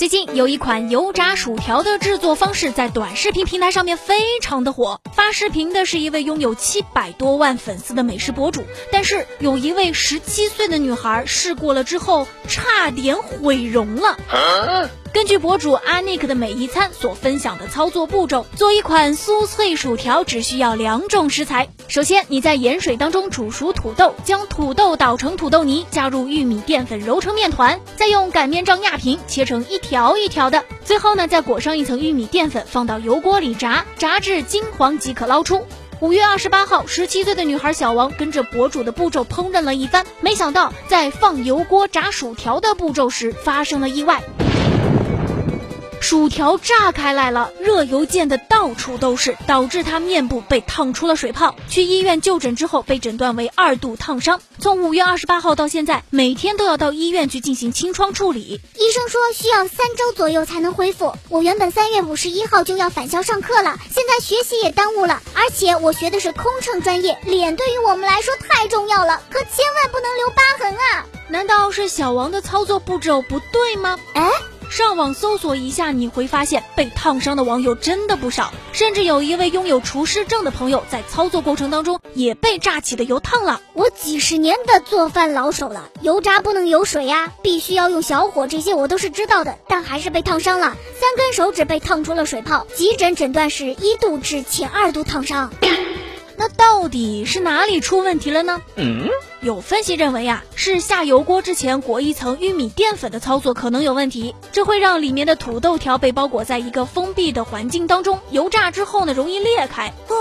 最近有一款油炸薯条的制作方式在短视频平台上面非常的火。发视频的是一位拥有七百多万粉丝的美食博主，但是有一位十七岁的女孩试过了之后，差点毁容了。根据博主阿 Nick 的每一餐所分享的操作步骤，做一款酥脆薯条只需要两种食材。首先，你在盐水当中煮熟土豆，将土豆捣成土豆泥，加入玉米淀粉揉成面团，再用擀面杖压平，切成一条一条的。最后呢，再裹上一层玉米淀粉，放到油锅里炸，炸至金黄即可捞出。五月二十八号，十七岁的女孩小王跟着博主的步骤烹饪了一番，没想到在放油锅炸薯条的步骤时发生了意外。薯条炸开来了，热油溅得到处都是，导致他面部被烫出了水泡。去医院就诊之后，被诊断为二度烫伤。从五月二十八号到现在，每天都要到医院去进行清创处理。医生说需要三周左右才能恢复。我原本三月五十一号就要返校上课了，现在学习也耽误了，而且我学的是空乘专业，脸对于我们来说太重要了，可千万不能留疤痕啊！难道是小王的操作步骤不对吗？哎。上网搜索一下，你会发现被烫伤的网友真的不少，甚至有一位拥有厨师证的朋友在操作过程当中也被炸起的油烫了。我几十年的做饭老手了，油炸不能有水呀，必须要用小火，这些我都是知道的，但还是被烫伤了，三根手指被烫出了水泡，急诊诊断是一度至前二度烫伤。那到底是哪里出问题了呢？嗯。有分析认为呀，是下油锅之前裹一层玉米淀粉的操作可能有问题，这会让里面的土豆条被包裹在一个封闭的环境当中，油炸之后呢，容易裂开。哦。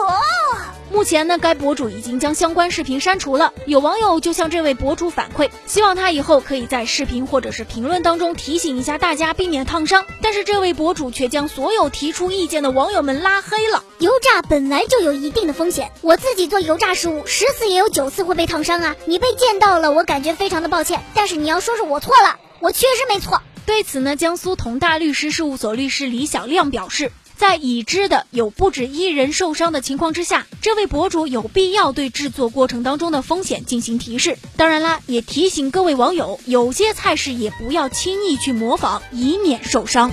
目前呢，该博主已经将相关视频删除了。有网友就向这位博主反馈，希望他以后可以在视频或者是评论当中提醒一下大家，避免烫伤。但是这位博主却将所有提出意见的网友们拉黑了。油炸本来就有一定的风险，我自己做油炸食物，十次也有九次会被烫伤啊。你被溅到了，我感觉非常的抱歉。但是你要说是我错了，我确实没错。对此呢，江苏同大律师事务所律师李小亮表示。在已知的有不止一人受伤的情况之下，这位博主有必要对制作过程当中的风险进行提示。当然啦，也提醒各位网友，有些菜式也不要轻易去模仿，以免受伤。